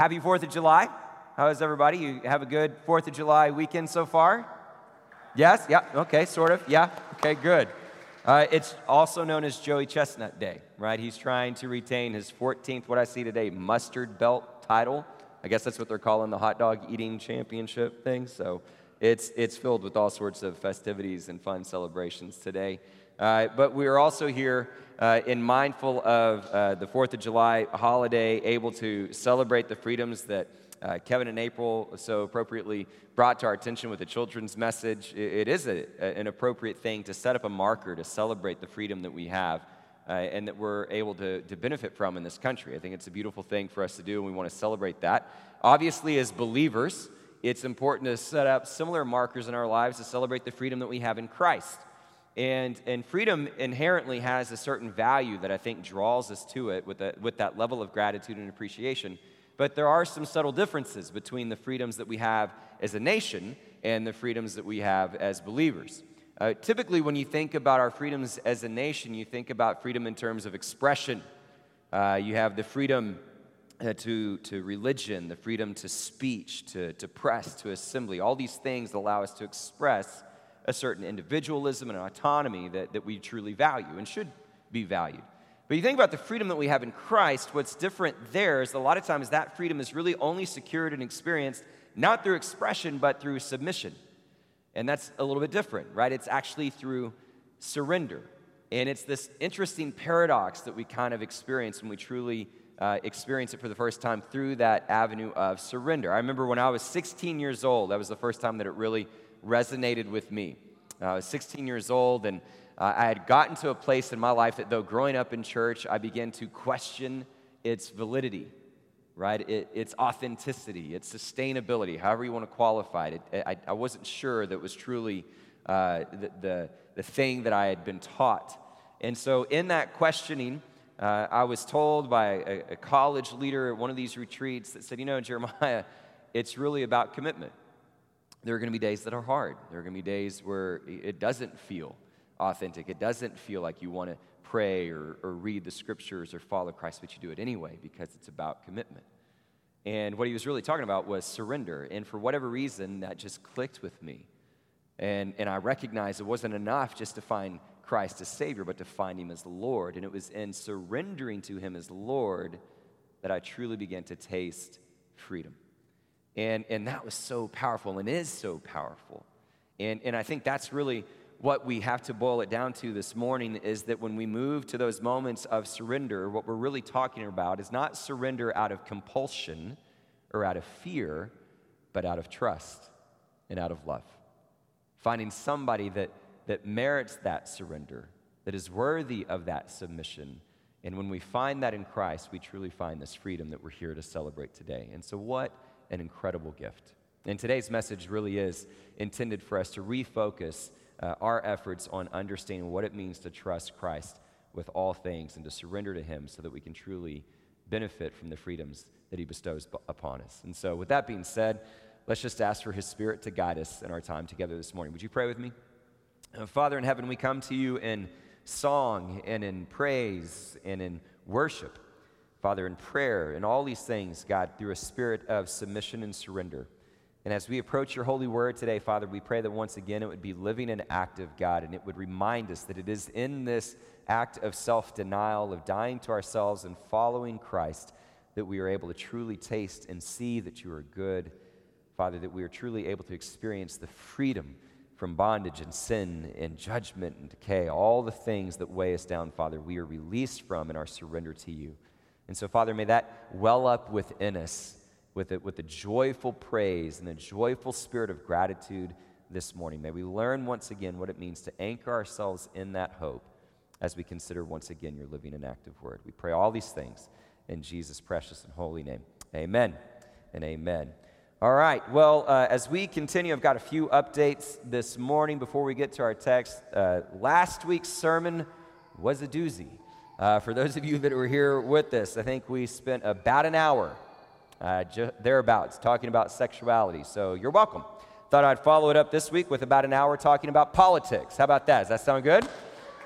happy 4th of July. How is everybody? You have a good 4th of July weekend so far? Yes? Yeah. Okay, sort of. Yeah. Okay, good. Uh, it's also known as Joey Chestnut Day, right? He's trying to retain his 14th, what I see today, mustard belt title. I guess that's what they're calling the hot dog eating championship thing. So it's, it's filled with all sorts of festivities and fun celebrations today. Uh, but we are also here uh, in mindful of uh, the 4th of July holiday, able to celebrate the freedoms that uh, Kevin and April so appropriately brought to our attention with the children's message. it, it is a, an appropriate thing to set up a marker to celebrate the freedom that we have. Uh, and that we're able to, to benefit from in this country. I think it's a beautiful thing for us to do, and we want to celebrate that. Obviously, as believers, it's important to set up similar markers in our lives to celebrate the freedom that we have in Christ. And, and freedom inherently has a certain value that I think draws us to it with, a, with that level of gratitude and appreciation. But there are some subtle differences between the freedoms that we have as a nation and the freedoms that we have as believers. Uh, typically, when you think about our freedoms as a nation, you think about freedom in terms of expression. Uh, you have the freedom uh, to, to religion, the freedom to speech, to, to press, to assembly. All these things allow us to express a certain individualism and autonomy that, that we truly value and should be valued. But you think about the freedom that we have in Christ, what's different there is a lot of times that freedom is really only secured and experienced not through expression, but through submission. And that's a little bit different, right? It's actually through surrender. And it's this interesting paradox that we kind of experience when we truly uh, experience it for the first time through that avenue of surrender. I remember when I was 16 years old, that was the first time that it really resonated with me. Uh, I was 16 years old, and uh, I had gotten to a place in my life that, though growing up in church, I began to question its validity, right? It, its authenticity, its sustainability, however you want to qualify it. it I, I, wasn't sure that was truly uh, the, the, the, thing that I had been taught. And so, in that questioning, uh, I was told by a, a college leader at one of these retreats that said, You know, Jeremiah, it's really about commitment. There are going to be days that are hard. There are going to be days where it doesn't feel authentic. It doesn't feel like you want to pray or, or read the scriptures or follow Christ, but you do it anyway because it's about commitment. And what he was really talking about was surrender. And for whatever reason, that just clicked with me. And, and I recognized it wasn't enough just to find Christ as Savior, but to find Him as Lord. And it was in surrendering to Him as Lord that I truly began to taste freedom. And, and that was so powerful and is so powerful. And, and I think that's really what we have to boil it down to this morning is that when we move to those moments of surrender, what we're really talking about is not surrender out of compulsion or out of fear, but out of trust and out of love. Finding somebody that, that merits that surrender, that is worthy of that submission. And when we find that in Christ, we truly find this freedom that we're here to celebrate today. And so, what an incredible gift. And today's message really is intended for us to refocus uh, our efforts on understanding what it means to trust Christ with all things and to surrender to Him so that we can truly benefit from the freedoms that He bestows b- upon us. And so, with that being said, let's just ask for His Spirit to guide us in our time together this morning. Would you pray with me? Uh, Father in heaven, we come to you in song and in praise and in worship. Father, in prayer and all these things, God, through a spirit of submission and surrender. And as we approach your holy word today, Father, we pray that once again it would be living and active, God, and it would remind us that it is in this act of self denial, of dying to ourselves and following Christ, that we are able to truly taste and see that you are good. Father, that we are truly able to experience the freedom from bondage and sin and judgment and decay, all the things that weigh us down, Father, we are released from in our surrender to you. And so, Father, may that well up within us with a, with a joyful praise and a joyful spirit of gratitude this morning. May we learn once again what it means to anchor ourselves in that hope as we consider once again your living and active word. We pray all these things in Jesus' precious and holy name. Amen and amen. All right, well, uh, as we continue, I've got a few updates this morning before we get to our text. Uh, last week's sermon was a doozy. Uh, for those of you that were here with us, I think we spent about an hour uh, ju- thereabouts talking about sexuality. So you're welcome. Thought I'd follow it up this week with about an hour talking about politics. How about that? Does that sound good?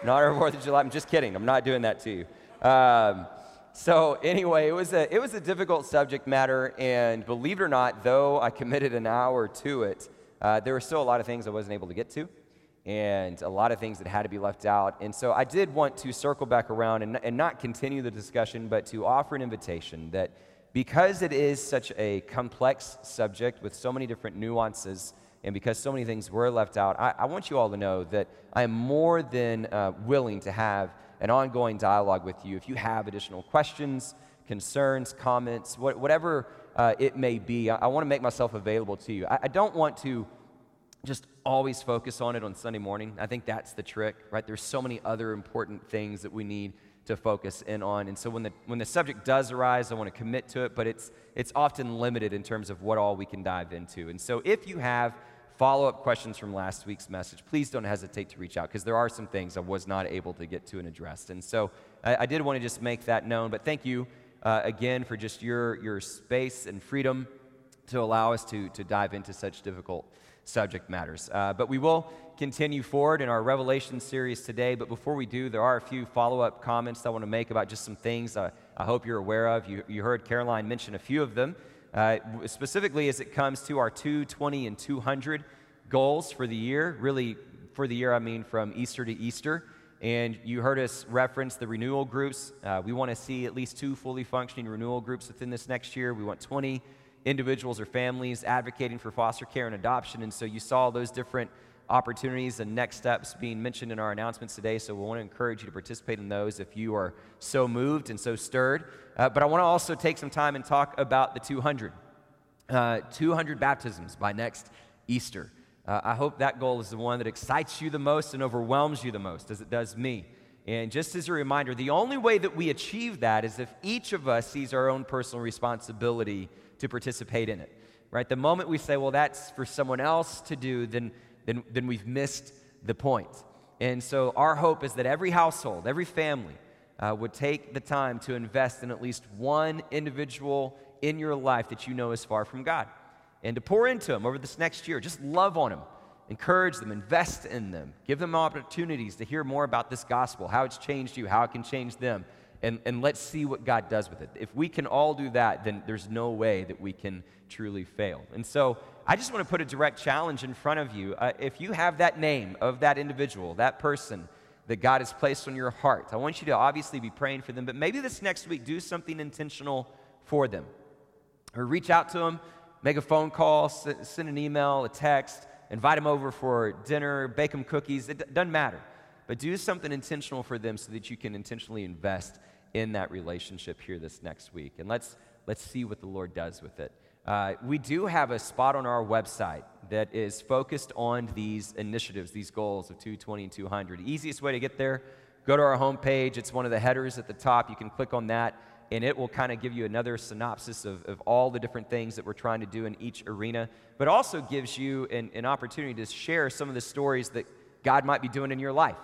In honor of 4th of July. I'm just kidding. I'm not doing that to you. Um, so anyway, it was a it was a difficult subject matter, and believe it or not, though I committed an hour to it, uh, there were still a lot of things I wasn't able to get to, and a lot of things that had to be left out. And so I did want to circle back around and, and not continue the discussion, but to offer an invitation that because it is such a complex subject with so many different nuances, and because so many things were left out, I, I want you all to know that I am more than uh, willing to have an ongoing dialogue with you. If you have additional questions, concerns, comments, what, whatever uh, it may be, I, I want to make myself available to you. I, I don't want to just always focus on it on Sunday morning. I think that's the trick, right? There's so many other important things that we need to focus in on. And so when the, when the subject does arise, I want to commit to it, but it's, it's often limited in terms of what all we can dive into. And so if you have follow up questions from last week's message, please don't hesitate to reach out because there are some things I was not able to get to and addressed. And so I, I did want to just make that known. But thank you uh, again for just your, your space and freedom to allow us to, to dive into such difficult subject matters. Uh, but we will continue forward in our Revelation series today. But before we do, there are a few follow up comments I want to make about just some things I, I hope you're aware of. You, you heard Caroline mention a few of them uh, specifically as it comes to our 220 and 200 goals for the year. Really, for the year, I mean from Easter to Easter. And you heard us reference the renewal groups. Uh, we want to see at least two fully functioning renewal groups within this next year. We want 20 individuals or families advocating for foster care and adoption. And so you saw those different opportunities and next steps being mentioned in our announcements today. So we want to encourage you to participate in those if you are so moved and so stirred. Uh, but I want to also take some time and talk about the 200. Uh, 200 baptisms by next Easter. Uh, I hope that goal is the one that excites you the most and overwhelms you the most, as it does me. And just as a reminder, the only way that we achieve that is if each of us sees our own personal responsibility to participate in it. Right? The moment we say, well, that's for someone else to do, then then, then we've missed the point. And so our hope is that every household, every family uh, would take the time to invest in at least one individual in your life that you know is far from God and to pour into them over this next year. Just love on them, encourage them, invest in them, give them opportunities to hear more about this gospel, how it's changed you, how it can change them. And, and let's see what God does with it. If we can all do that, then there's no way that we can truly fail. And so I just want to put a direct challenge in front of you. Uh, if you have that name of that individual, that person that God has placed on your heart, I want you to obviously be praying for them, but maybe this next week do something intentional for them. Or reach out to them, make a phone call, send an email, a text, invite them over for dinner, bake them cookies. It doesn't matter. But do something intentional for them so that you can intentionally invest in that relationship here this next week. And let's, let's see what the Lord does with it. Uh, we do have a spot on our website that is focused on these initiatives, these goals of 220 and 200. easiest way to get there, go to our homepage. It's one of the headers at the top. You can click on that, and it will kind of give you another synopsis of, of all the different things that we're trying to do in each arena, but also gives you an, an opportunity to share some of the stories that God might be doing in your life.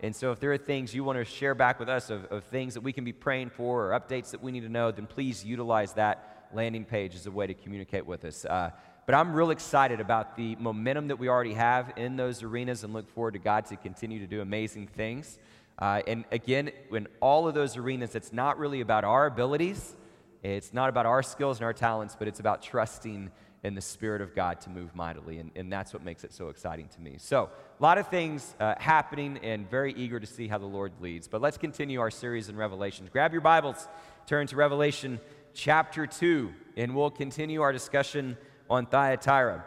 And so, if there are things you want to share back with us of, of things that we can be praying for or updates that we need to know, then please utilize that landing page as a way to communicate with us. Uh, but I'm real excited about the momentum that we already have in those arenas and look forward to God to continue to do amazing things. Uh, and again, in all of those arenas, it's not really about our abilities, it's not about our skills and our talents, but it's about trusting in the Spirit of God to move mightily. And, and that's what makes it so exciting to me. So, a lot of things uh, happening and very eager to see how the Lord leads. But let's continue our series in Revelations. Grab your Bibles, turn to Revelation chapter 2, and we'll continue our discussion on Thyatira.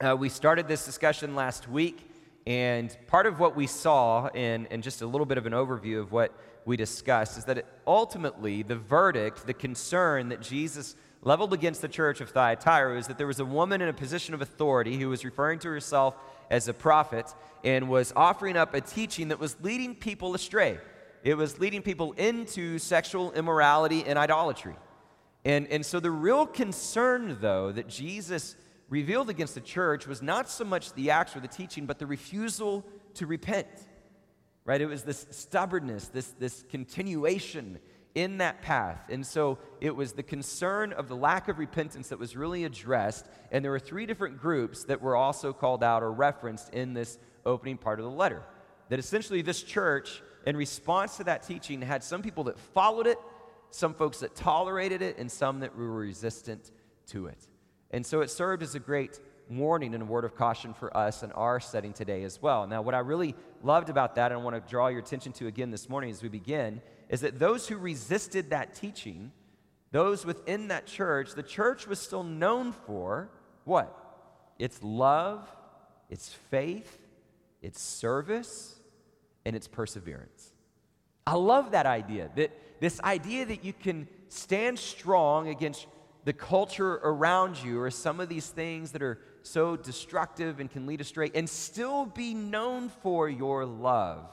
Uh, we started this discussion last week, and part of what we saw, and, and just a little bit of an overview of what we discussed, is that it, ultimately the verdict, the concern that Jesus leveled against the church of Thyatira is that there was a woman in a position of authority who was referring to herself as a prophet and was offering up a teaching that was leading people astray. It was leading people into sexual immorality and idolatry. And, and so the real concern, though, that Jesus revealed against the church was not so much the acts or the teaching, but the refusal to repent. Right? It was this stubbornness, this, this continuation in that path. And so it was the concern of the lack of repentance that was really addressed. And there were three different groups that were also called out or referenced in this opening part of the letter. That essentially this church, in response to that teaching, had some people that followed it some folks that tolerated it, and some that were resistant to it. And so it served as a great warning and a word of caution for us in our setting today as well. Now, what I really loved about that, and I want to draw your attention to again this morning as we begin, is that those who resisted that teaching, those within that church, the church was still known for what? Its love, its faith, its service, and its perseverance. I love that idea, that this idea that you can stand strong against the culture around you or some of these things that are so destructive and can lead astray and still be known for your love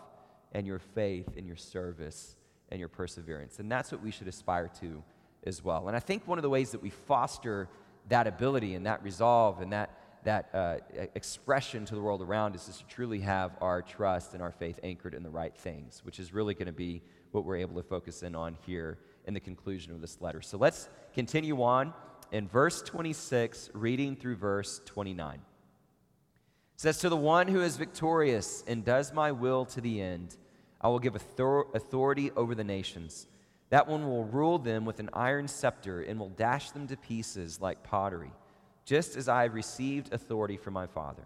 and your faith and your service and your perseverance. And that's what we should aspire to as well. And I think one of the ways that we foster that ability and that resolve and that, that uh, expression to the world around us is to truly have our trust and our faith anchored in the right things, which is really going to be what we're able to focus in on here in the conclusion of this letter. So let's continue on in verse 26, reading through verse 29. It says, To the one who is victorious and does my will to the end, I will give authority over the nations. That one will rule them with an iron scepter and will dash them to pieces like pottery, just as I have received authority from my Father.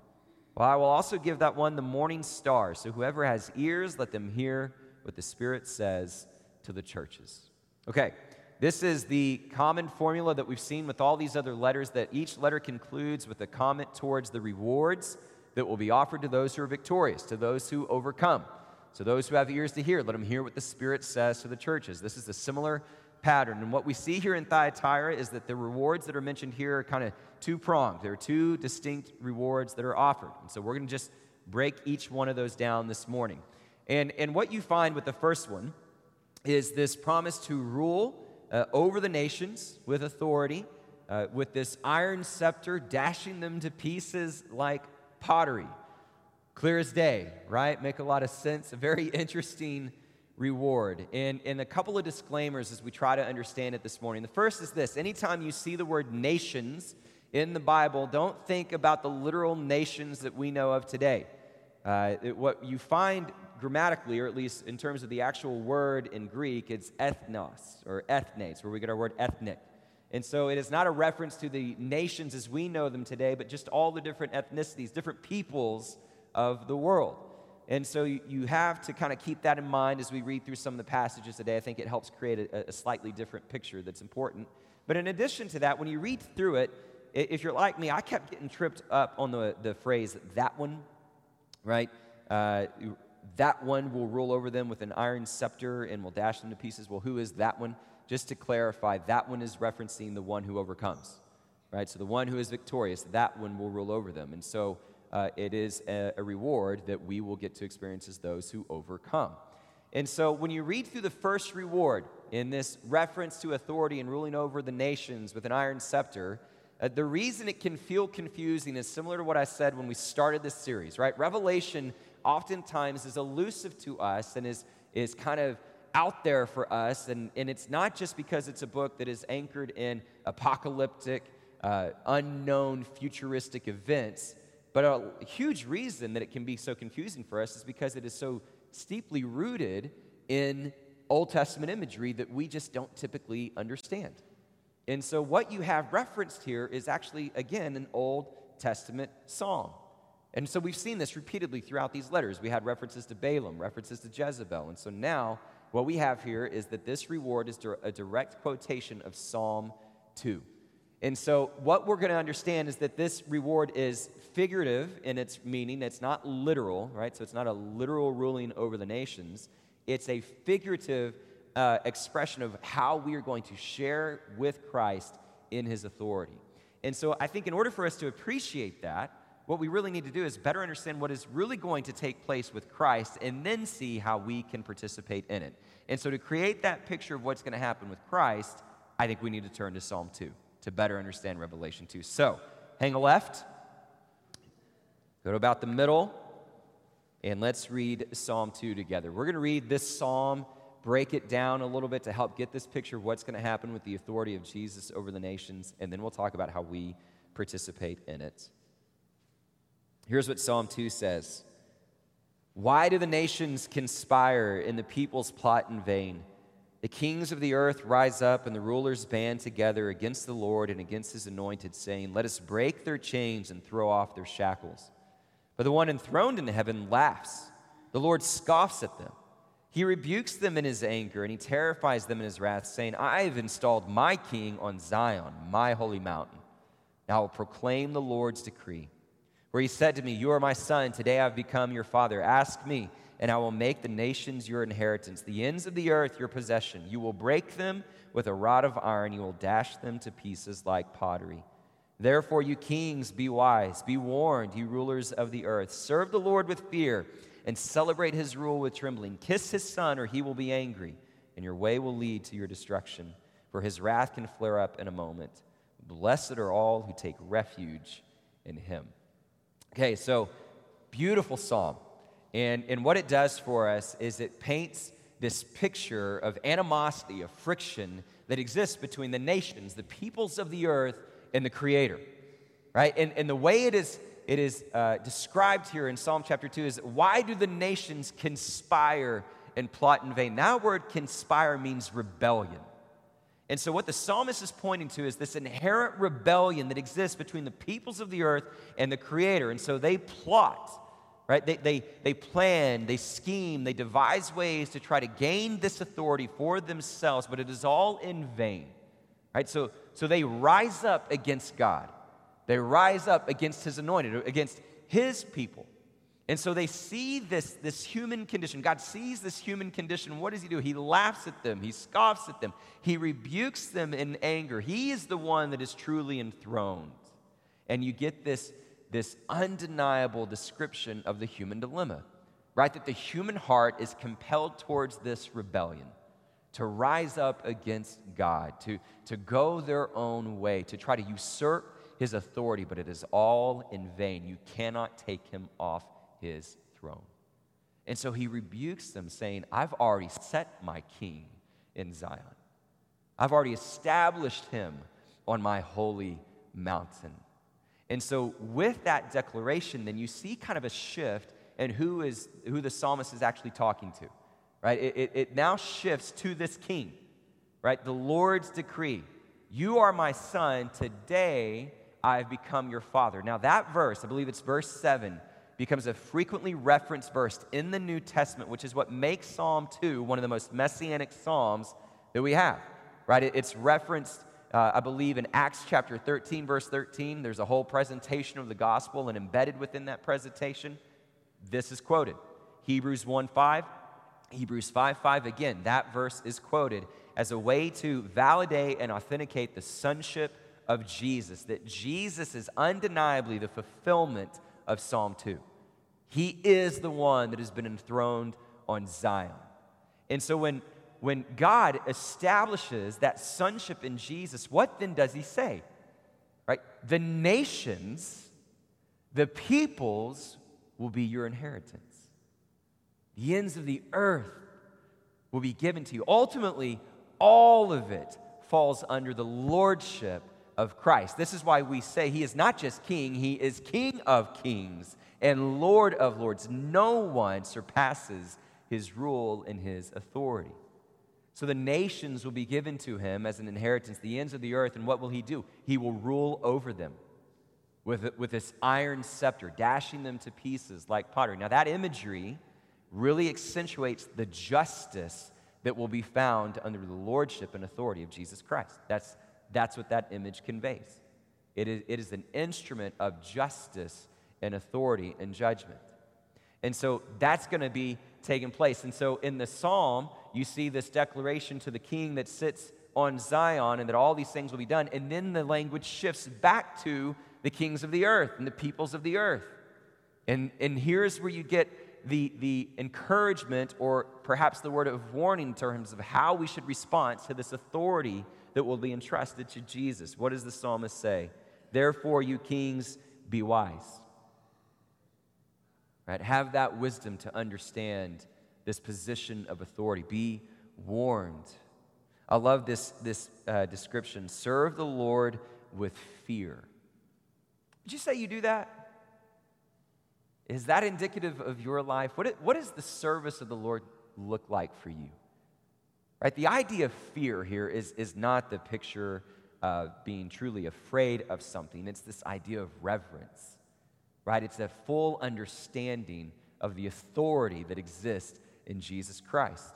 Well, I will also give that one the morning star. So whoever has ears, let them hear what the Spirit says to the churches. Okay, this is the common formula that we've seen with all these other letters that each letter concludes with a comment towards the rewards that will be offered to those who are victorious, to those who overcome. So, those who have ears to hear, let them hear what the Spirit says to the churches. This is a similar pattern. And what we see here in Thyatira is that the rewards that are mentioned here are kind of two pronged. There are two distinct rewards that are offered. And so, we're going to just break each one of those down this morning. And, and what you find with the first one is this promise to rule uh, over the nations with authority, uh, with this iron scepter, dashing them to pieces like pottery. Clear as day, right? Make a lot of sense. A very interesting reward. And, and a couple of disclaimers as we try to understand it this morning. The first is this anytime you see the word nations in the Bible, don't think about the literal nations that we know of today. Uh, it, what you find grammatically, or at least in terms of the actual word in Greek, it's ethnos or ethnes, where we get our word ethnic. And so it is not a reference to the nations as we know them today, but just all the different ethnicities, different peoples of the world. And so you have to kind of keep that in mind as we read through some of the passages today. I think it helps create a, a slightly different picture that's important. But in addition to that, when you read through it, if you're like me, I kept getting tripped up on the, the phrase that one, right? Uh, that one will rule over them with an iron scepter and will dash them to pieces. Well, who is that one? Just to clarify, that one is referencing the one who overcomes, right? So the one who is victorious, that one will rule over them. And so uh, it is a, a reward that we will get to experience as those who overcome. And so when you read through the first reward in this reference to authority and ruling over the nations with an iron scepter, uh, the reason it can feel confusing is similar to what I said when we started this series, right? Revelation oftentimes is elusive to us and is, is kind of out there for us. And, and it's not just because it's a book that is anchored in apocalyptic, uh, unknown, futuristic events, but a huge reason that it can be so confusing for us is because it is so steeply rooted in Old Testament imagery that we just don't typically understand. And so, what you have referenced here is actually, again, an Old Testament song. And so we've seen this repeatedly throughout these letters. We had references to Balaam, references to Jezebel. And so now what we have here is that this reward is a direct quotation of Psalm 2. And so what we're going to understand is that this reward is figurative in its meaning. It's not literal, right? So it's not a literal ruling over the nations. It's a figurative uh, expression of how we are going to share with Christ in his authority. And so I think in order for us to appreciate that, what we really need to do is better understand what is really going to take place with Christ and then see how we can participate in it. And so, to create that picture of what's going to happen with Christ, I think we need to turn to Psalm 2 to better understand Revelation 2. So, hang a left, go to about the middle, and let's read Psalm 2 together. We're going to read this psalm, break it down a little bit to help get this picture of what's going to happen with the authority of Jesus over the nations, and then we'll talk about how we participate in it. Here's what Psalm 2 says Why do the nations conspire and the peoples plot in vain? The kings of the earth rise up, and the rulers band together against the Lord and against his anointed, saying, Let us break their chains and throw off their shackles. But the one enthroned in heaven laughs. The Lord scoffs at them. He rebukes them in his anger, and he terrifies them in his wrath, saying, I have installed my king on Zion, my holy mountain. Now I will proclaim the Lord's decree. Where he said to me, You are my son, today I have become your father. Ask me and I will make the nations your inheritance, the ends of the earth your possession. You will break them with a rod of iron, you will dash them to pieces like pottery. Therefore, you kings, be wise, be warned, you rulers of the earth. Serve the Lord with fear and celebrate his rule with trembling. Kiss his son, or he will be angry, and your way will lead to your destruction, for his wrath can flare up in a moment. Blessed are all who take refuge in him. Okay, so beautiful psalm. And, and what it does for us is it paints this picture of animosity, of friction that exists between the nations, the peoples of the earth, and the Creator. Right? And, and the way it is, it is uh, described here in Psalm chapter 2 is why do the nations conspire and plot in vain? That word conspire means rebellion. And so, what the psalmist is pointing to is this inherent rebellion that exists between the peoples of the earth and the Creator. And so, they plot right? They, they, they plan, they scheme, they devise ways to try to gain this authority for themselves, but it is all in vain, right? So, so they rise up against God. They rise up against His anointed, against His people. And so they see this, this human condition. God sees this human condition. What does He do? He laughs at them, He scoffs at them, He rebukes them in anger. He is the one that is truly enthroned. And you get this this undeniable description of the human dilemma, right? That the human heart is compelled towards this rebellion, to rise up against God, to, to go their own way, to try to usurp his authority, but it is all in vain. You cannot take him off his throne. And so he rebukes them, saying, I've already set my king in Zion. I've already established him on my holy mountain. And so, with that declaration, then you see kind of a shift in who, is, who the psalmist is actually talking to, right? It, it, it now shifts to this king, right? The Lord's decree You are my son, today I've become your father. Now, that verse, I believe it's verse 7, becomes a frequently referenced verse in the New Testament, which is what makes Psalm 2 one of the most messianic psalms that we have, right? It's referenced uh, I believe in Acts chapter 13, verse 13, there's a whole presentation of the gospel, and embedded within that presentation, this is quoted Hebrews 1 5, Hebrews 5 5. Again, that verse is quoted as a way to validate and authenticate the sonship of Jesus, that Jesus is undeniably the fulfillment of Psalm 2. He is the one that has been enthroned on Zion. And so when when God establishes that sonship in Jesus, what then does he say? Right? The nations, the peoples will be your inheritance. The ends of the earth will be given to you. Ultimately, all of it falls under the lordship of Christ. This is why we say he is not just king, he is king of kings and lord of lords. No one surpasses his rule and his authority. So the nations will be given to him as an inheritance, the ends of the earth. And what will he do? He will rule over them with, with this iron scepter, dashing them to pieces like pottery. Now, that imagery really accentuates the justice that will be found under the lordship and authority of Jesus Christ. That's, that's what that image conveys. It is, it is an instrument of justice and authority and judgment. And so that's going to be taking place. And so in the psalm, you see this declaration to the king that sits on Zion and that all these things will be done. And then the language shifts back to the kings of the earth and the peoples of the earth. And, and here's where you get the, the encouragement or perhaps the word of warning in terms of how we should respond to this authority that will be entrusted to Jesus. What does the psalmist say? Therefore, you kings, be wise. Right? Have that wisdom to understand this position of authority. Be warned. I love this, this uh, description serve the Lord with fear. Did you say you do that? Is that indicative of your life? What, what does the service of the Lord look like for you? Right? The idea of fear here is, is not the picture of being truly afraid of something, it's this idea of reverence. Right? It's a full understanding of the authority that exists in Jesus Christ.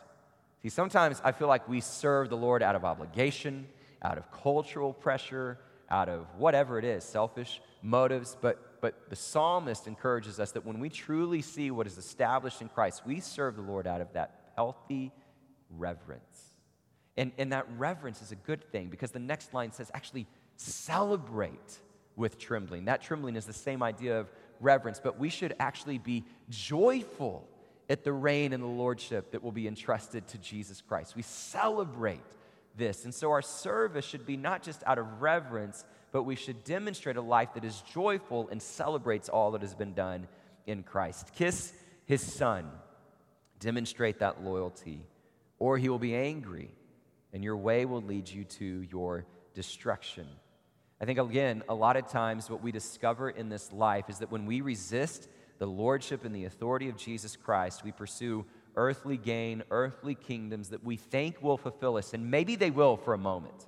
See, sometimes I feel like we serve the Lord out of obligation, out of cultural pressure, out of whatever it is, selfish motives. But, but the psalmist encourages us that when we truly see what is established in Christ, we serve the Lord out of that healthy reverence. And, and that reverence is a good thing because the next line says, actually, celebrate with trembling. That trembling is the same idea of reverence, but we should actually be joyful at the reign and the lordship that will be entrusted to Jesus Christ. We celebrate this. And so our service should be not just out of reverence, but we should demonstrate a life that is joyful and celebrates all that has been done in Christ. Kiss his son, demonstrate that loyalty, or he will be angry, and your way will lead you to your destruction. I think, again, a lot of times what we discover in this life is that when we resist the lordship and the authority of Jesus Christ, we pursue earthly gain, earthly kingdoms that we think will fulfill us. And maybe they will for a moment,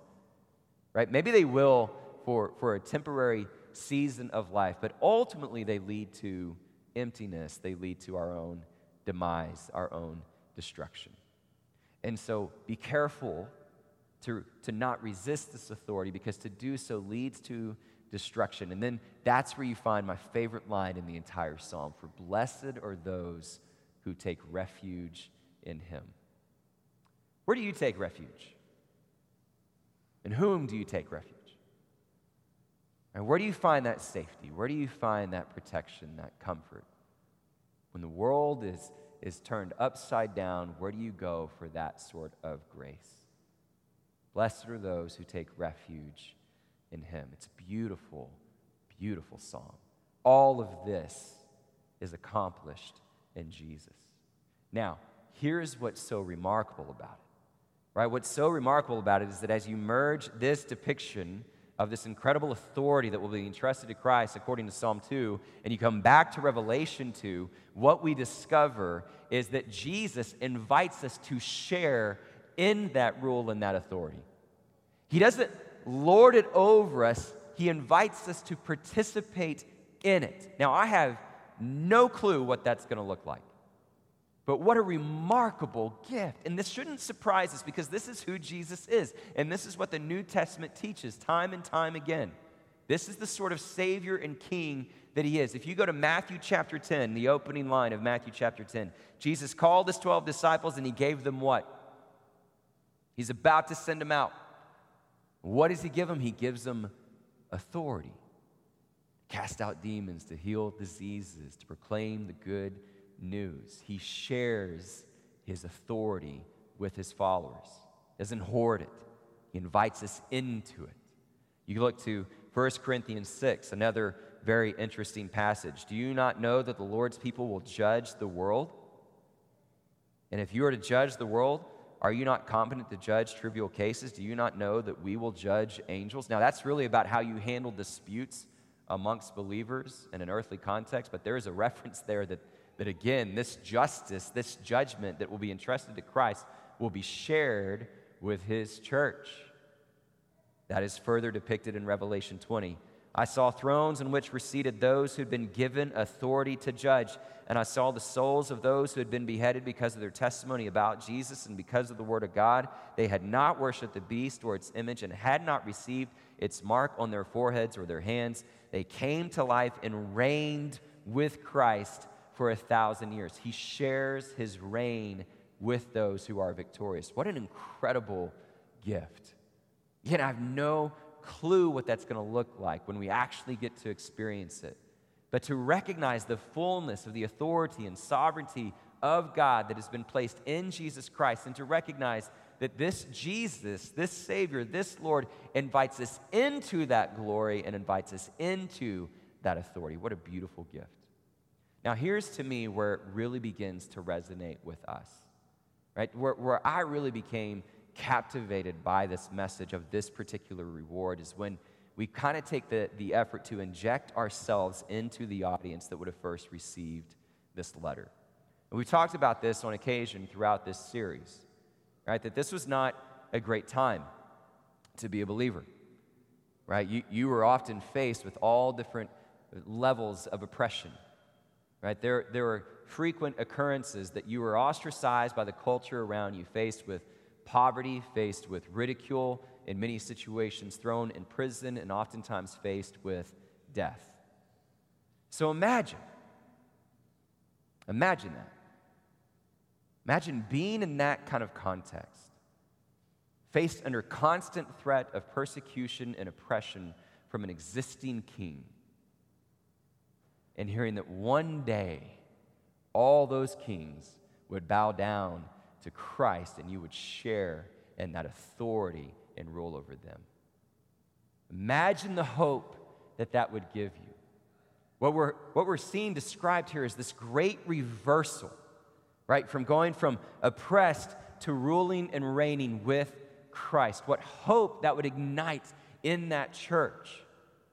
right? Maybe they will for, for a temporary season of life, but ultimately they lead to emptiness. They lead to our own demise, our own destruction. And so be careful to, to not resist this authority because to do so leads to destruction. And then that's where you find my favorite line in the entire psalm For blessed are those who take refuge in him. Where do you take refuge? In whom do you take refuge? And where do you find that safety? Where do you find that protection, that comfort? When the world is, is turned upside down, where do you go for that sort of grace? Blessed are those who take refuge in him. It's a beautiful, beautiful psalm. All of this is accomplished in Jesus. Now, here's what's so remarkable about it. Right? What's so remarkable about it is that as you merge this depiction of this incredible authority that will be entrusted to Christ according to Psalm 2, and you come back to Revelation 2, what we discover is that Jesus invites us to share in that rule and that authority. He doesn't lord it over us, He invites us to participate in it. Now, I have no clue what that's going to look like. But what a remarkable gift. And this shouldn't surprise us because this is who Jesus is. And this is what the New Testament teaches time and time again. This is the sort of Savior and King that He is. If you go to Matthew chapter 10, the opening line of Matthew chapter 10, Jesus called His 12 disciples and He gave them what? He's about to send them out. What does he give them? He gives them authority. Cast out demons, to heal diseases, to proclaim the good news. He shares his authority with his followers. Doesn't hoard it. He invites us into it. You look to 1 Corinthians 6, another very interesting passage. Do you not know that the Lord's people will judge the world? And if you are to judge the world, are you not competent to judge trivial cases? Do you not know that we will judge angels? Now, that's really about how you handle disputes amongst believers in an earthly context, but there is a reference there that, that again, this justice, this judgment that will be entrusted to Christ will be shared with his church. That is further depicted in Revelation 20. I saw thrones in which were seated those who'd been given authority to judge. And I saw the souls of those who had been beheaded because of their testimony about Jesus and because of the word of God. They had not worshiped the beast or its image and had not received its mark on their foreheads or their hands. They came to life and reigned with Christ for a thousand years. He shares his reign with those who are victorious. What an incredible gift. Yet I have no clue what that's going to look like when we actually get to experience it. But to recognize the fullness of the authority and sovereignty of God that has been placed in Jesus Christ, and to recognize that this Jesus, this Savior, this Lord invites us into that glory and invites us into that authority. What a beautiful gift. Now, here's to me where it really begins to resonate with us, right? Where, where I really became captivated by this message of this particular reward is when we kind of take the, the effort to inject ourselves into the audience that would have first received this letter. And we've talked about this on occasion throughout this series. right? That this was not a great time to be a believer, right? You, you were often faced with all different levels of oppression, right? There, there were frequent occurrences that you were ostracized by the culture around you, faced with poverty, faced with ridicule, in many situations, thrown in prison, and oftentimes faced with death. So imagine, imagine that. Imagine being in that kind of context, faced under constant threat of persecution and oppression from an existing king, and hearing that one day all those kings would bow down to Christ and you would share in that authority and rule over them. Imagine the hope that that would give you. What we're, what we're seeing described here is this great reversal, right? From going from oppressed to ruling and reigning with Christ. What hope that would ignite in that church.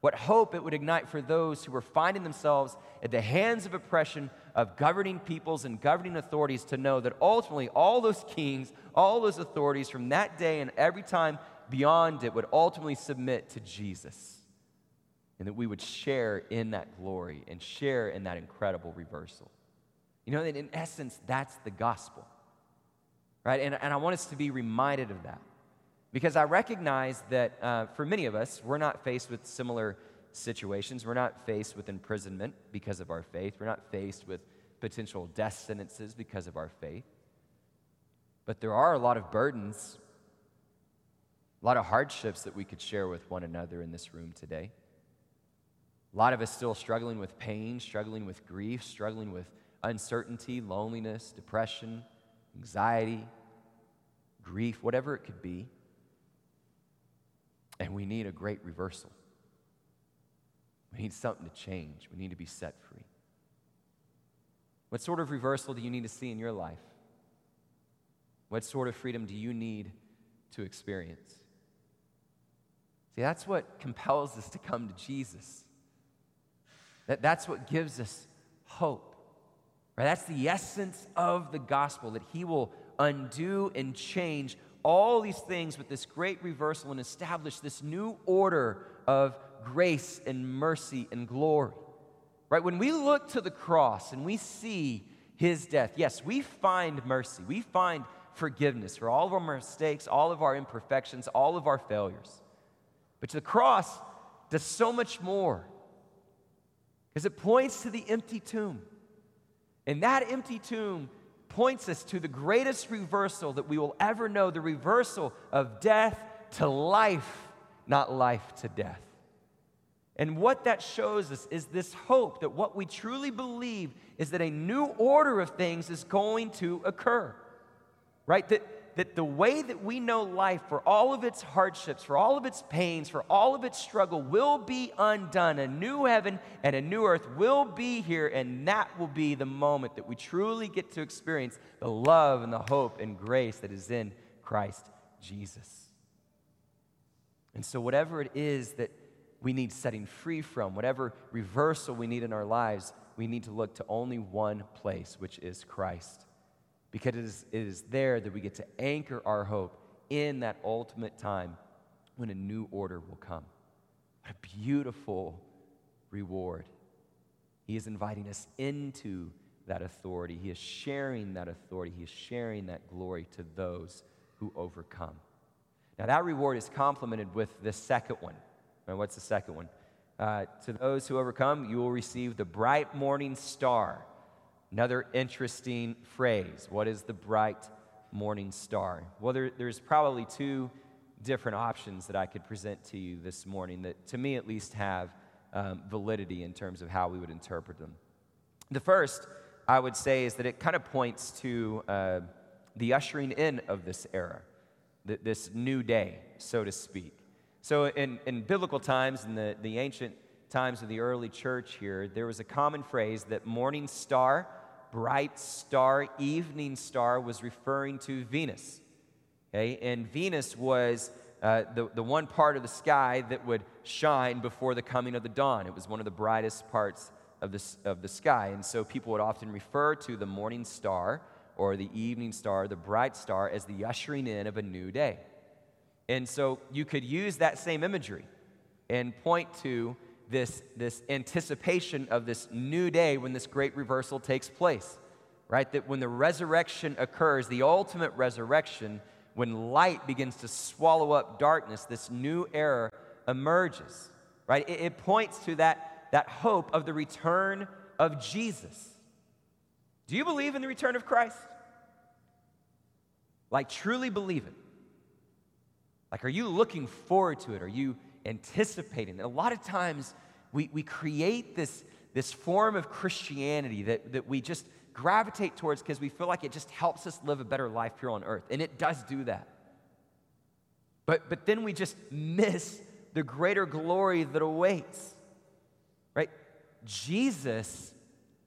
What hope it would ignite for those who were finding themselves at the hands of oppression of governing peoples and governing authorities to know that ultimately all those kings, all those authorities from that day and every time beyond it would ultimately submit to Jesus. And that we would share in that glory and share in that incredible reversal. You know, in essence, that's the gospel, right? And, and I want us to be reminded of that because I recognize that uh, for many of us, we're not faced with similar situations. We're not faced with imprisonment because of our faith. We're not faced with potential death sentences because of our faith. But there are a lot of burdens a lot of hardships that we could share with one another in this room today. A lot of us still struggling with pain, struggling with grief, struggling with uncertainty, loneliness, depression, anxiety, grief, whatever it could be. And we need a great reversal. We need something to change. We need to be set free. What sort of reversal do you need to see in your life? What sort of freedom do you need to experience? See, that's what compels us to come to Jesus. That, that's what gives us hope. Right? That's the essence of the gospel, that he will undo and change all these things with this great reversal and establish this new order of grace and mercy and glory. Right? When we look to the cross and we see his death, yes, we find mercy. We find forgiveness for all of our mistakes, all of our imperfections, all of our failures. But the cross does so much more because it points to the empty tomb. And that empty tomb points us to the greatest reversal that we will ever know the reversal of death to life, not life to death. And what that shows us is this hope that what we truly believe is that a new order of things is going to occur, right? That that the way that we know life, for all of its hardships, for all of its pains, for all of its struggle, will be undone. A new heaven and a new earth will be here, and that will be the moment that we truly get to experience the love and the hope and grace that is in Christ Jesus. And so, whatever it is that we need setting free from, whatever reversal we need in our lives, we need to look to only one place, which is Christ because it is, it is there that we get to anchor our hope in that ultimate time when a new order will come. What a beautiful reward. He is inviting us into that authority. He is sharing that authority. He is sharing that glory to those who overcome. Now, that reward is complemented with the second one. And what's the second one? Uh, to those who overcome, you will receive the bright morning star. Another interesting phrase what is the bright morning star? Well, there, there's probably two different options that I could present to you this morning that, to me at least, have um, validity in terms of how we would interpret them. The first, I would say, is that it kind of points to uh, the ushering in of this era, th- this new day, so to speak. So, in, in biblical times, in the, the ancient times of the early church here, there was a common phrase that morning star bright star, evening star, was referring to Venus. Okay? And Venus was uh, the, the one part of the sky that would shine before the coming of the dawn. It was one of the brightest parts of the, of the sky. And so people would often refer to the morning star or the evening star, the bright star, as the ushering in of a new day. And so you could use that same imagery and point to this, this anticipation of this new day when this great reversal takes place, right? That when the resurrection occurs, the ultimate resurrection, when light begins to swallow up darkness, this new era emerges, right? It, it points to that, that hope of the return of Jesus. Do you believe in the return of Christ? Like, truly believe it. Like, are you looking forward to it? Are you anticipating it? A lot of times we, we create this, this form of Christianity that, that we just gravitate towards because we feel like it just helps us live a better life here on earth. And it does do that. But, but then we just miss the greater glory that awaits, right? Jesus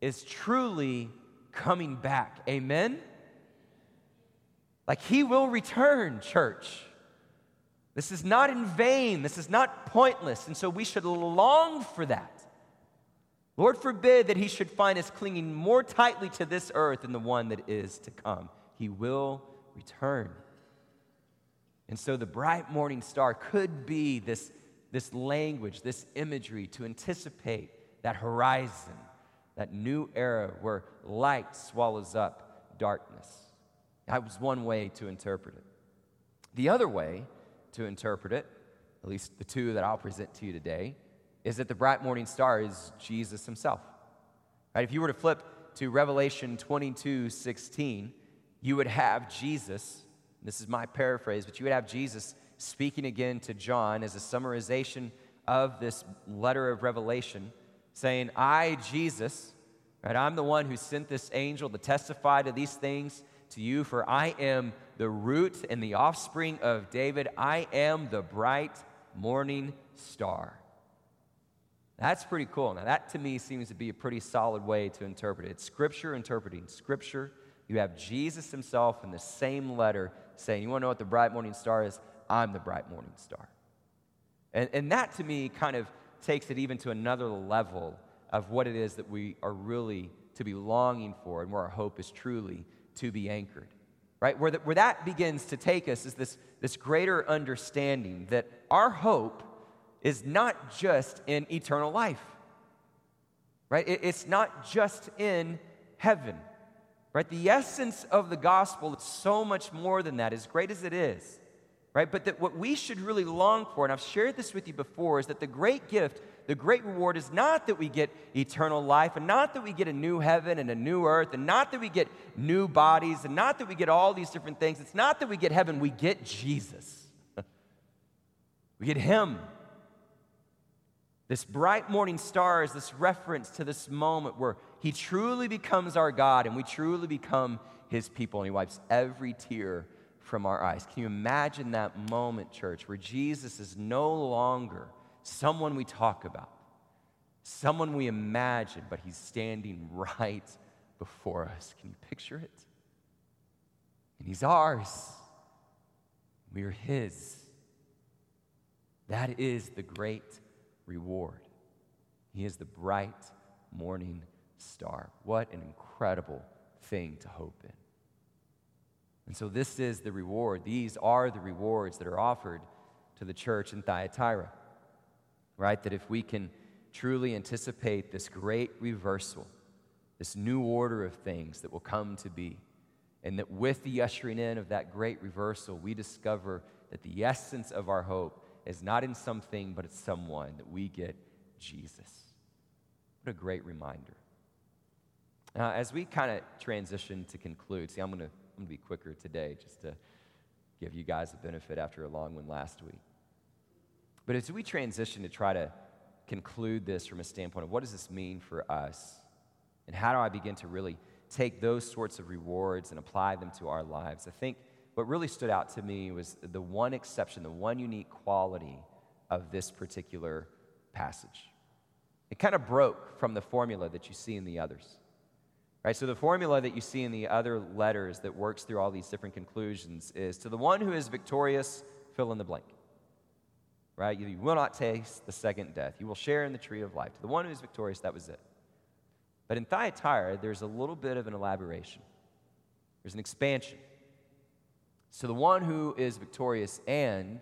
is truly coming back. Amen? Like he will return, church. This is not in vain. This is not pointless. And so we should long for that. Lord forbid that he should find us clinging more tightly to this earth than the one that is to come. He will return. And so the bright morning star could be this, this language, this imagery to anticipate that horizon, that new era where light swallows up darkness. That was one way to interpret it. The other way to interpret it, at least the two that I'll present to you today, is that the bright morning star is Jesus himself. Right? If you were to flip to Revelation 22 16, you would have Jesus, this is my paraphrase, but you would have Jesus speaking again to John as a summarization of this letter of Revelation, saying, I, Jesus, right, I'm the one who sent this angel to testify to these things to you, for I am the root and the offspring of David. I am the bright morning star. That's pretty cool. Now, that to me seems to be a pretty solid way to interpret it. It's Scripture interpreting Scripture. You have Jesus himself in the same letter saying, You want to know what the bright morning star is? I'm the bright morning star. And, and that to me kind of takes it even to another level of what it is that we are really to be longing for and where our hope is truly to be anchored right? Where, the, where that begins to take us is this, this greater understanding that our hope is not just in eternal life, right? It, it's not just in heaven, right? The essence of the gospel is so much more than that, as great as it is, right? But that what we should really long for, and I've shared this with you before, is that the great gift the great reward is not that we get eternal life, and not that we get a new heaven and a new earth, and not that we get new bodies, and not that we get all these different things. It's not that we get heaven, we get Jesus. we get Him. This bright morning star is this reference to this moment where He truly becomes our God and we truly become His people, and He wipes every tear from our eyes. Can you imagine that moment, church, where Jesus is no longer someone we talk about, someone we imagine, but he's standing right before us. Can you picture it? And he's ours. We are his. That is the great reward. He is the bright morning star. What an incredible thing to hope in. And so, this is the reward. These are the rewards that are offered to the church in Thyatira right? That if we can truly anticipate this great reversal, this new order of things that will come to be, and that with the ushering in of that great reversal, we discover that the essence of our hope is not in something, but it's someone, that we get Jesus. What a great reminder. Now, as we kind of transition to conclude, see, I'm going to be quicker today just to give you guys a benefit after a long one last week. But as we transition to try to conclude this from a standpoint of what does this mean for us, and how do I begin to really take those sorts of rewards and apply them to our lives, I think what really stood out to me was the one exception, the one unique quality of this particular passage. It kind of broke from the formula that you see in the others. Right? So the formula that you see in the other letters that works through all these different conclusions is to the one who is victorious, fill in the blank right? You will not taste the second death. You will share in the tree of life. To the one who is victorious, that was it. But in Thyatira, there's a little bit of an elaboration. there's an expansion. So the one who is victorious and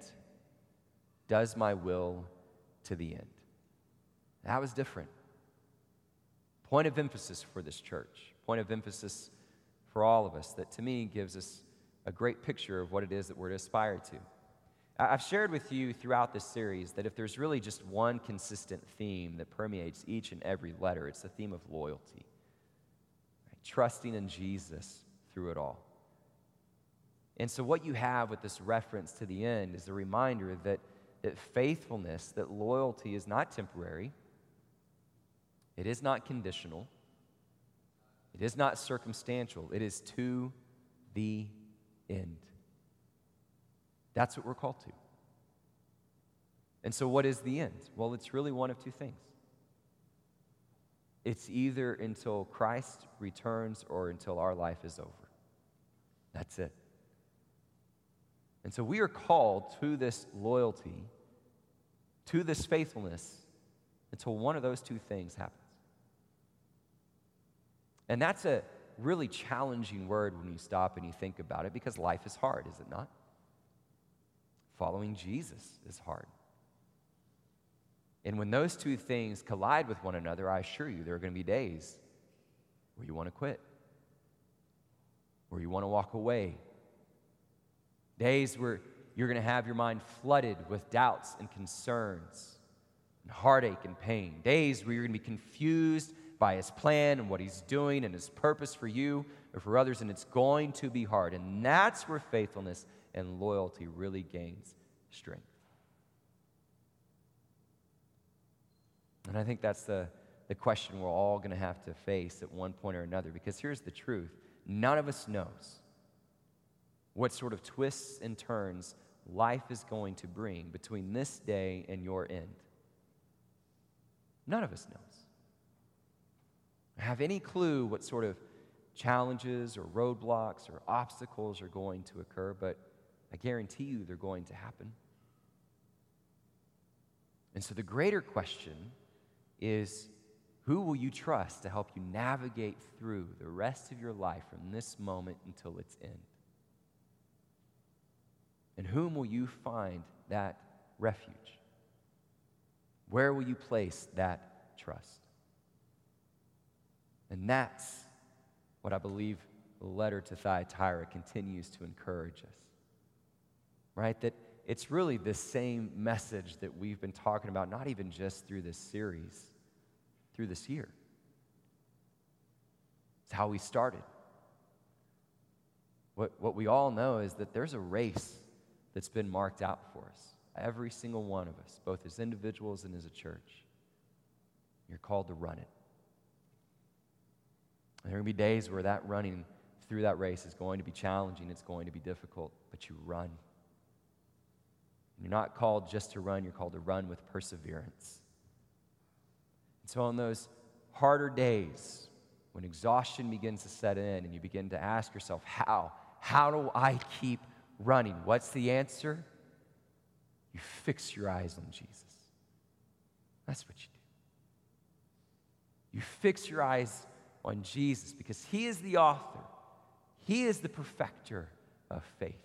does my will to the end. That was different. Point of emphasis for this church, point of emphasis for all of us that to me gives us a great picture of what it is that we're to aspire to. I've shared with you throughout this series that if there's really just one consistent theme that permeates each and every letter, it's the theme of loyalty. Right? Trusting in Jesus through it all. And so, what you have with this reference to the end is a reminder that, that faithfulness, that loyalty is not temporary, it is not conditional, it is not circumstantial, it is to the end. That's what we're called to. And so, what is the end? Well, it's really one of two things. It's either until Christ returns or until our life is over. That's it. And so we are called to this loyalty, to this faithfulness, until one of those two things happens. And that's a really challenging word when you stop and you think about it because life is hard, is it not? Following Jesus is hard. And when those two things collide with one another, I assure you there are going to be days where you want to quit, where you want to walk away, Days where you're going to have your mind flooded with doubts and concerns and heartache and pain. Days where you're going to be confused by his plan and what he's doing and his purpose for you or for others, and it's going to be hard. And that's where faithfulness and loyalty really gains strength. And I think that's the, the question we're all going to have to face at one point or another because here's the truth none of us knows what sort of twists and turns life is going to bring between this day and your end. None of us knows. I have any clue what sort of challenges or roadblocks or obstacles are going to occur, but I guarantee you they're going to happen. And so the greater question is who will you trust to help you navigate through the rest of your life from this moment until its end? And whom will you find that refuge? Where will you place that trust? And that's what I believe the letter to Thyatira continues to encourage us. Right? That it's really the same message that we've been talking about, not even just through this series, through this year. It's how we started. What, what we all know is that there's a race that's been marked out for us. Every single one of us, both as individuals and as a church. You're called to run it. And there are going to be days where that running through that race is going to be challenging, it's going to be difficult, but you run. You're not called just to run, you're called to run with perseverance. And so, on those harder days, when exhaustion begins to set in and you begin to ask yourself, how? How do I keep running. What's the answer? You fix your eyes on Jesus. That's what you do. You fix your eyes on Jesus because He is the author, He is the perfecter of faith.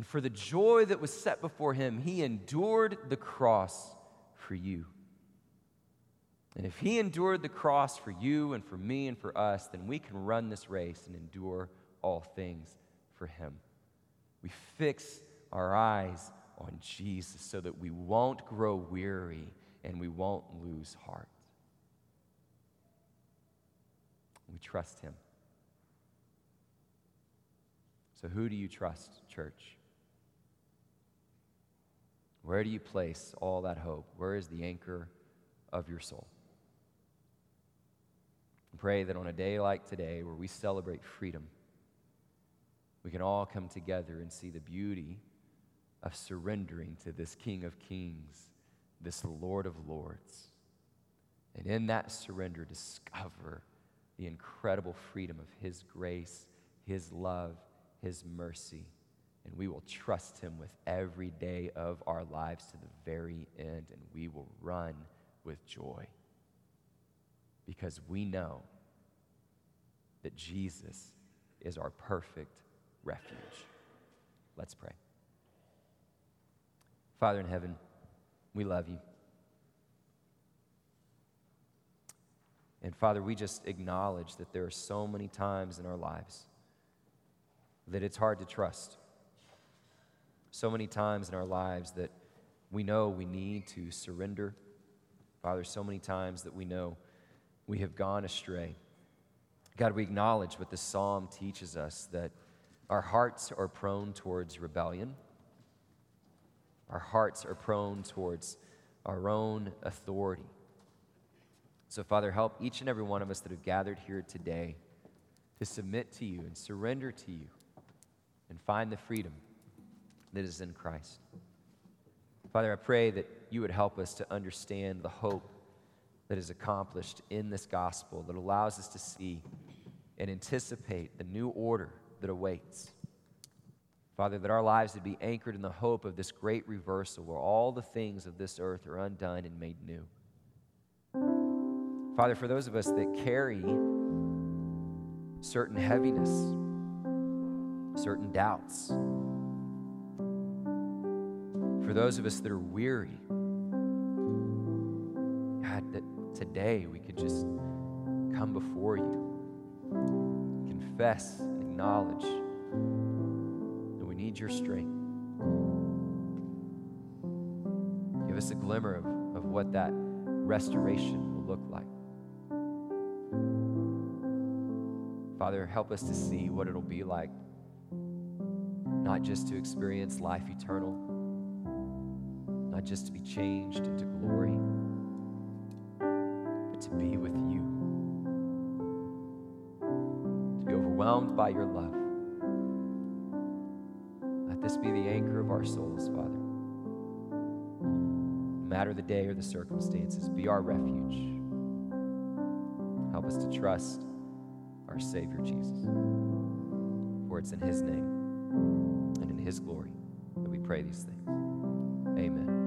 And for the joy that was set before Him, He endured the cross for you. And if He endured the cross for you and for me and for us, then we can run this race and endure all things for Him. We fix our eyes on Jesus so that we won't grow weary and we won't lose heart. We trust Him. So, who do you trust, church? Where do you place all that hope? Where is the anchor of your soul? Pray that on a day like today, where we celebrate freedom, we can all come together and see the beauty of surrendering to this King of Kings, this Lord of Lords. And in that surrender, discover the incredible freedom of His grace, His love, His mercy. And we will trust Him with every day of our lives to the very end, and we will run with joy because we know that Jesus is our perfect refuge. Let's pray. Father in heaven, we love you. And Father, we just acknowledge that there are so many times in our lives that it's hard to trust. So many times in our lives that we know we need to surrender. Father, so many times that we know we have gone astray. God, we acknowledge what this psalm teaches us that our hearts are prone towards rebellion. Our hearts are prone towards our own authority. So, Father, help each and every one of us that have gathered here today to submit to you and surrender to you and find the freedom that is in Christ. Father, I pray that you would help us to understand the hope that is accomplished in this gospel that allows us to see and anticipate the new order that awaits. Father, that our lives would be anchored in the hope of this great reversal where all the things of this earth are undone and made new. Father, for those of us that carry certain heaviness, certain doubts, for those of us that are weary, God, that today we could just come before you, confess, acknowledge that we need your strength. Give us a glimmer of, of what that restoration will look like. Father, help us to see what it'll be like, not just to experience life eternal, not just to be changed into glory, but to be with you, to be overwhelmed by your love. Let this be the anchor of our souls, Father. No matter the day or the circumstances, be our refuge. Help us to trust our Savior Jesus. For it's in His name and in His glory that we pray these things. Amen.